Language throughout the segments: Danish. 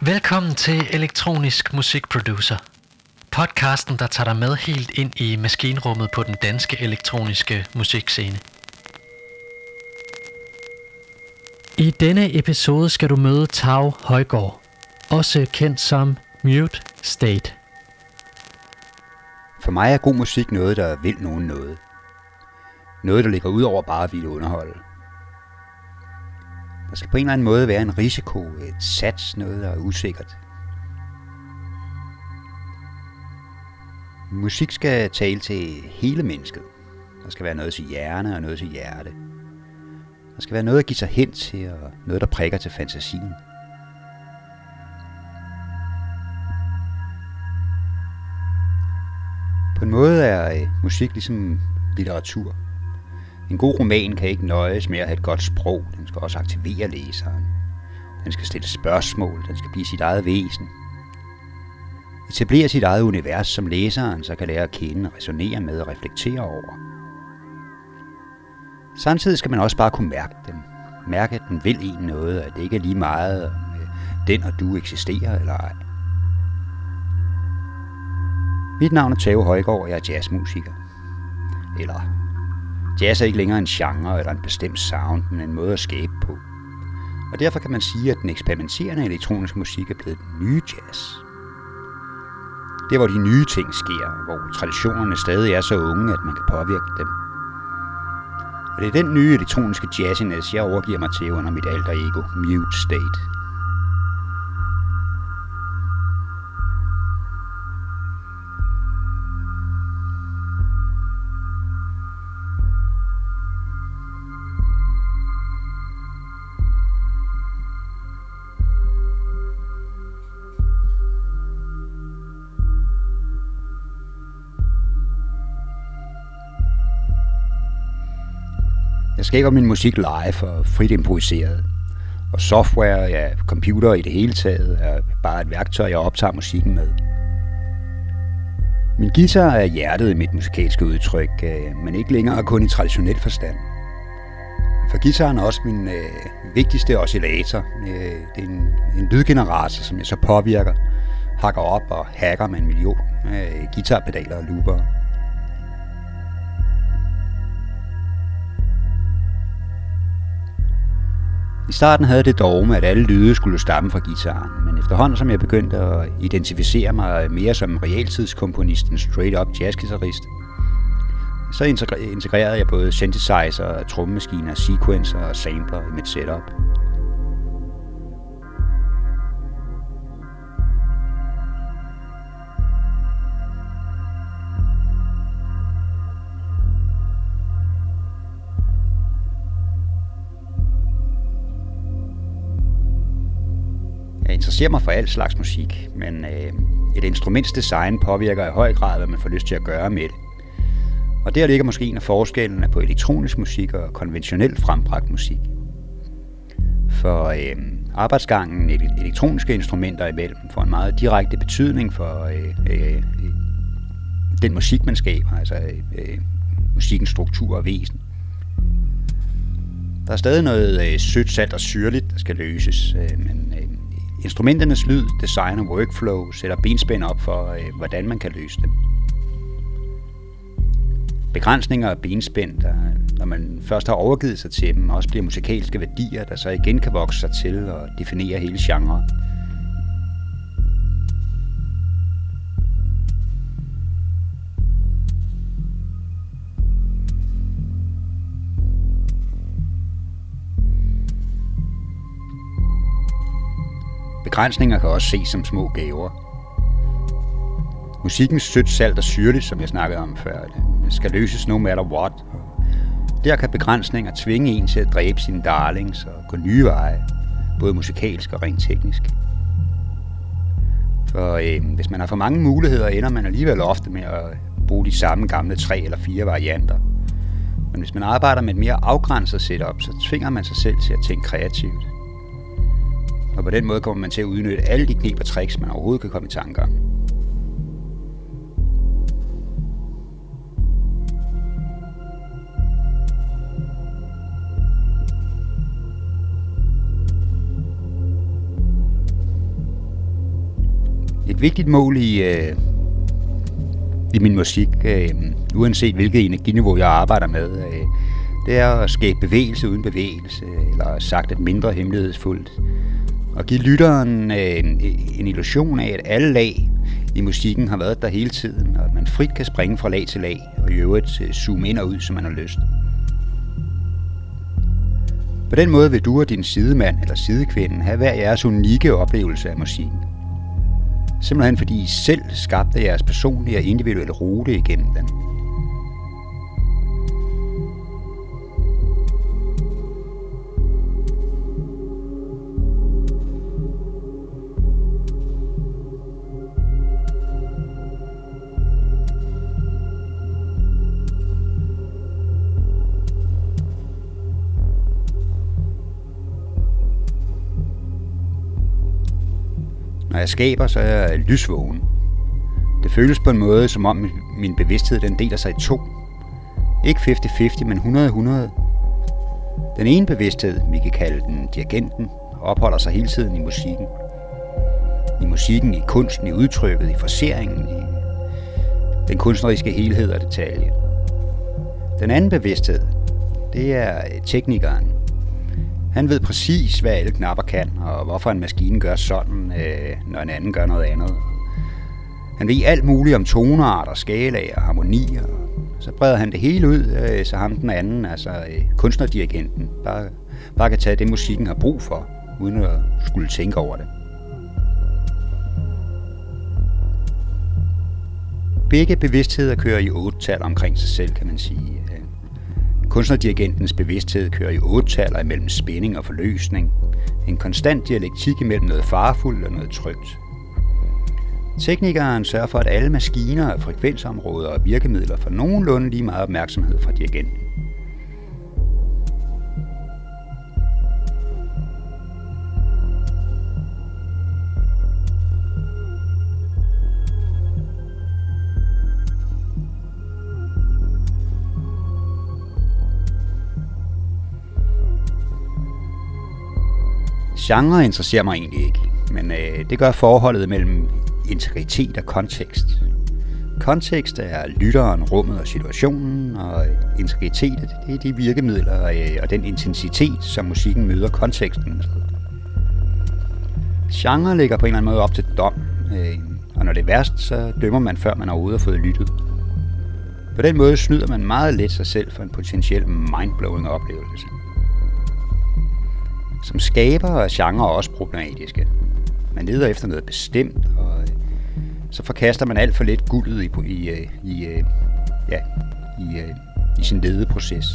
Velkommen til Elektronisk Musikproducer. Podcasten, der tager dig med helt ind i maskinrummet på den danske elektroniske musikscene. I denne episode skal du møde Tav Højgaard, også kendt som Mute State. For mig er god musik noget, der vil nogen noget. Noget, der ligger ud over bare at ville underholde. Der skal på en eller anden måde være en risiko, et sats, noget, der er usikkert. Musik skal tale til hele mennesket. Der skal være noget til hjerne og noget til hjerte. Der skal være noget at give sig hen til, og noget, der prikker til fantasien. På en måde er øh, musik ligesom litteratur. En god roman kan ikke nøjes med at have et godt sprog. Den skal også aktivere læseren. Den skal stille spørgsmål. Den skal blive sit eget væsen. Etablere sit eget univers, som læseren så kan lære at kende, resonere med og reflektere over. Samtidig skal man også bare kunne mærke den. Mærke, at den vil en noget, at det ikke er lige meget, om øh, den og du eksisterer eller ej. Mit navn er Tave Højgaard, og jeg er jazzmusiker. Eller, jazz er ikke længere en genre eller en bestemt sound, men en måde at skabe på. Og derfor kan man sige, at den eksperimenterende elektroniske musik er blevet den nye jazz. Det er, hvor de nye ting sker, hvor traditionerne stadig er så unge, at man kan påvirke dem. Og det er den nye elektroniske jazziness, jeg overgiver mig til under mit alter ego, Mute State. Skaber min musik live og frit improviseret. Og software, ja, computer i det hele taget, er bare et værktøj, jeg optager musikken med. Min guitar er hjertet i mit musikalske udtryk, øh, men ikke længere kun i traditionel forstand. For guitaren er også min øh, vigtigste oscillator. Øh, det er en, en lydgenerator, som jeg så påvirker, hakker op og hacker med en million øh, guitarpedaler og looper. I starten havde det dogme, at alle lyde skulle stamme fra gitaren, men efterhånden som jeg begyndte at identificere mig mere som realtidskomponist, end straight-up jazzgitarrist, så integrerede jeg både synthesizer, trommemaskiner, sequencer og sampler i mit setup. Interesserer mig for al slags musik, men øh, et instruments design påvirker i høj grad, hvad man får lyst til at gøre med det. Og der ligger måske en af forskellene på elektronisk musik og konventionelt frembragt musik. For øh, arbejdsgangen elektroniske instrumenter imellem får en meget direkte betydning for øh, øh, øh den musik, man skaber, altså øh, øh, musikkens struktur og væsen. Der er stadig noget øh, sødt, salt og syrligt, der skal løses, øh, men øh, Instrumenternes lyd, design og workflow sætter benspænd op for, øh, hvordan man kan løse dem. Begrænsninger og benspænd, der, når man først har overgivet sig til dem, også bliver musikalske værdier, der så igen kan vokse sig til og definere hele genrer. Begrænsninger kan også ses som små gaver. Musikkens sødt, salt og syrligt, som jeg snakkede om før, det skal løses no matter what. Der kan begrænsninger tvinge en til at dræbe sine darlings og gå nye veje, både musikalsk og rent teknisk. For øh, hvis man har for mange muligheder, ender man alligevel ofte med at bruge de samme gamle tre eller fire varianter. Men hvis man arbejder med et mere afgrænset setup, så tvinger man sig selv til at tænke kreativt. Og på den måde kommer man til at udnytte alle de knep og tricks, man overhovedet kan komme i tanker om. Et vigtigt mål i, øh, i min musik, øh, uanset hvilket energiniveau jeg arbejder med, øh, det er at skabe bevægelse uden bevægelse, eller sagt et mindre hemmelighedsfuldt, og give lytteren øh, en, en illusion af, at alle lag i musikken har været der hele tiden, og at man frit kan springe fra lag til lag, og i øvrigt øh, zoome ind og ud, som man har lyst. På den måde vil du og din sidemand eller sidekvinde have hver jeres unikke oplevelse af musikken. Simpelthen fordi I selv skabte jeres personlige og individuelle rute igennem den. Når jeg skaber, så er jeg lysvågen. Det føles på en måde, som om min bevidsthed den deler sig i to. Ikke 50-50, men 100-100. Den ene bevidsthed, vi kan kalde den dirigenten, opholder sig hele tiden i musikken. I musikken, i kunsten, i udtrykket, i forseringen, i den kunstneriske helhed og detalje. Den anden bevidsthed, det er teknikeren, han ved præcis, hvad alle knapper kan, og hvorfor en maskine gør sådan, øh, når en anden gør noget andet. Han ved alt muligt om tonearter, skalaer og harmonier. Så breder han det hele ud, øh, så ham den anden, altså øh, kunstnerdirigenten, bare, bare kan tage det, musikken har brug for, uden at skulle tænke over det. Begge bevidstheder kører i otte tal omkring sig selv, kan man sige. Kunstnerdirigentens bevidsthed kører i otte mellem spænding og forløsning. En konstant dialektik imellem noget farefuldt og noget trygt. Teknikeren sørger for, at alle maskiner, frekvensområder og virkemidler får nogenlunde lige meget opmærksomhed fra dirigenten. Genre interesserer mig egentlig ikke, men øh, det gør forholdet mellem integritet og kontekst. Kontekst er lytteren, rummet og situationen, og integritet det er de virkemidler øh, og den intensitet, som musikken møder konteksten med. Genre ligger på en eller anden måde op til dom, øh, og når det er værst, så dømmer man før man overhovedet har fået lyttet. På den måde snyder man meget let sig selv for en potentiel mindblowing oplevelse. Som skaber er genre også problematiske. Man leder efter noget bestemt, og øh, så forkaster man alt for let guldet i, i, øh, i, øh, ja, i, i sin ledeproces.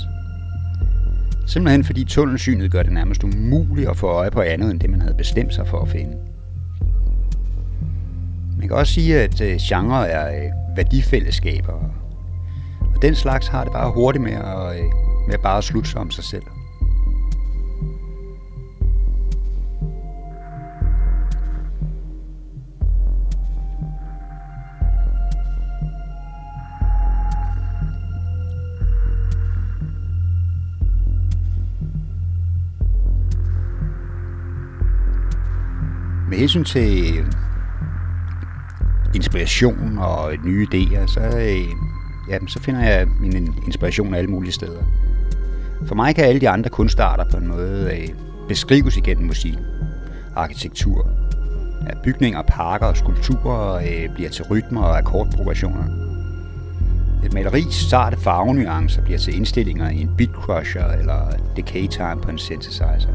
Simpelthen fordi tunnelsynet gør det nærmest umuligt at få øje på andet end det, man havde bestemt sig for at finde. Man kan også sige, at genre er værdifællesskaber, og den slags har det bare hurtigt med at, med at bare slutte sig om sig selv. Hensyn til øh, inspiration og nye idéer, så, øh, ja, så finder jeg min inspiration alle mulige steder. For mig kan alle de andre kunstarter på en måde øh, beskrives igennem musik. Arkitektur, ja, bygninger, parker og skulpturer øh, bliver til rytmer og akkordprogressioner. Et maleris sarte farvenuancer bliver til indstillinger i en beatcrusher eller decay time på en synthesizer.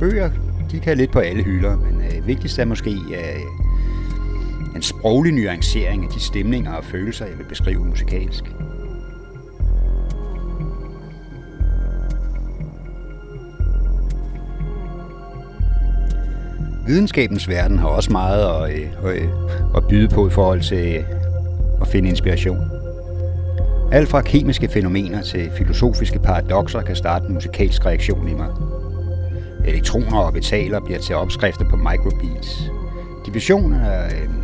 Bøger de kan lidt på alle hylder, men øh, vigtigst er måske øh, en sproglig nuancering af de stemninger og følelser, jeg vil beskrive musikalsk. Videnskabens verden har også meget at, øh, øh at byde på i forhold til øh, at finde inspiration. Alt fra kemiske fænomener til filosofiske paradoxer kan starte en musikalsk reaktion i mig. Elektroner og betaler bliver til opskrifter på microbeats. Division er, øhm,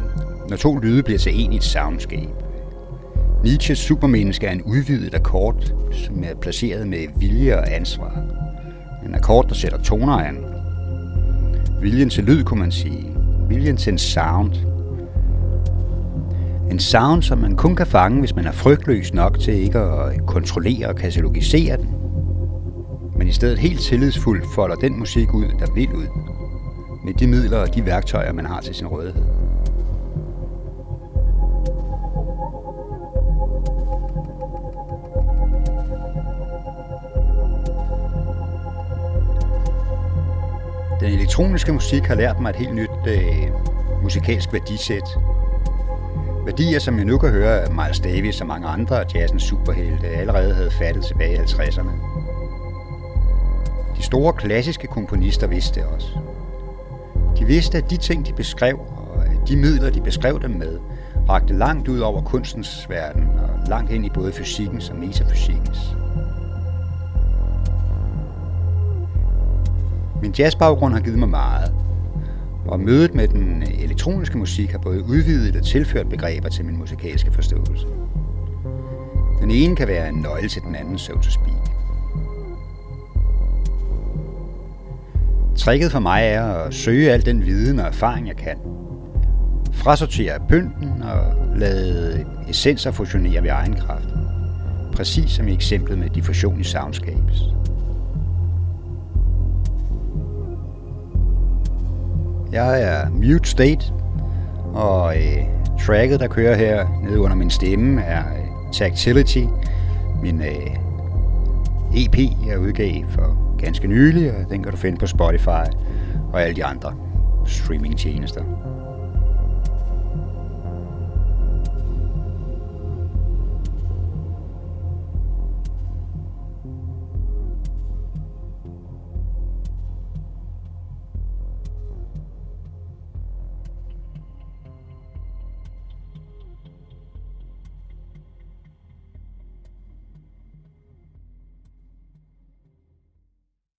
når to lyde bliver til en i et soundscape. Nietzsches supermenneske er en udvidet akkord, som er placeret med vilje og ansvar. En akkord, der sætter toner an. Viljen til lyd, kunne man sige. viljen til en sound. En sound, som man kun kan fange, hvis man er frygtløs nok til ikke at kontrollere og katalogisere den, i stedet helt tillidsfuldt folder den musik ud, der vil ud, med de midler og de værktøjer, man har til sin rådighed. Den elektroniske musik har lært mig et helt nyt øh, musikalsk værdisæt. Værdier, som jeg nu kan høre, at Miles Davis og mange andre af jazzens superhelte allerede havde fattet tilbage i 50'erne. Store klassiske komponister vidste det også. De vidste, at de ting, de beskrev, og de midler, de beskrev dem med, rakte langt ud over kunstens verden og langt ind i både fysikkens og metafysikkens. Min jazzbaggrund har givet mig meget, og mødet med den elektroniske musik har både udvidet og tilført begreber til min musikalske forståelse. Den ene kan være en nøgle til den anden, so to speak. Tricket for mig er at søge al den viden og erfaring, jeg kan. Frasortere pynten og lade essenser fusionere ved egen kraft. Præcis som i eksemplet med diffusion i soundscapes. Jeg er Mute State, og øh, tracket, der kører her nede under min stemme, er øh, Tactility, min øh, EP, jeg udgav for ganske nylig, og den kan du finde på Spotify og alle de andre streamingtjenester.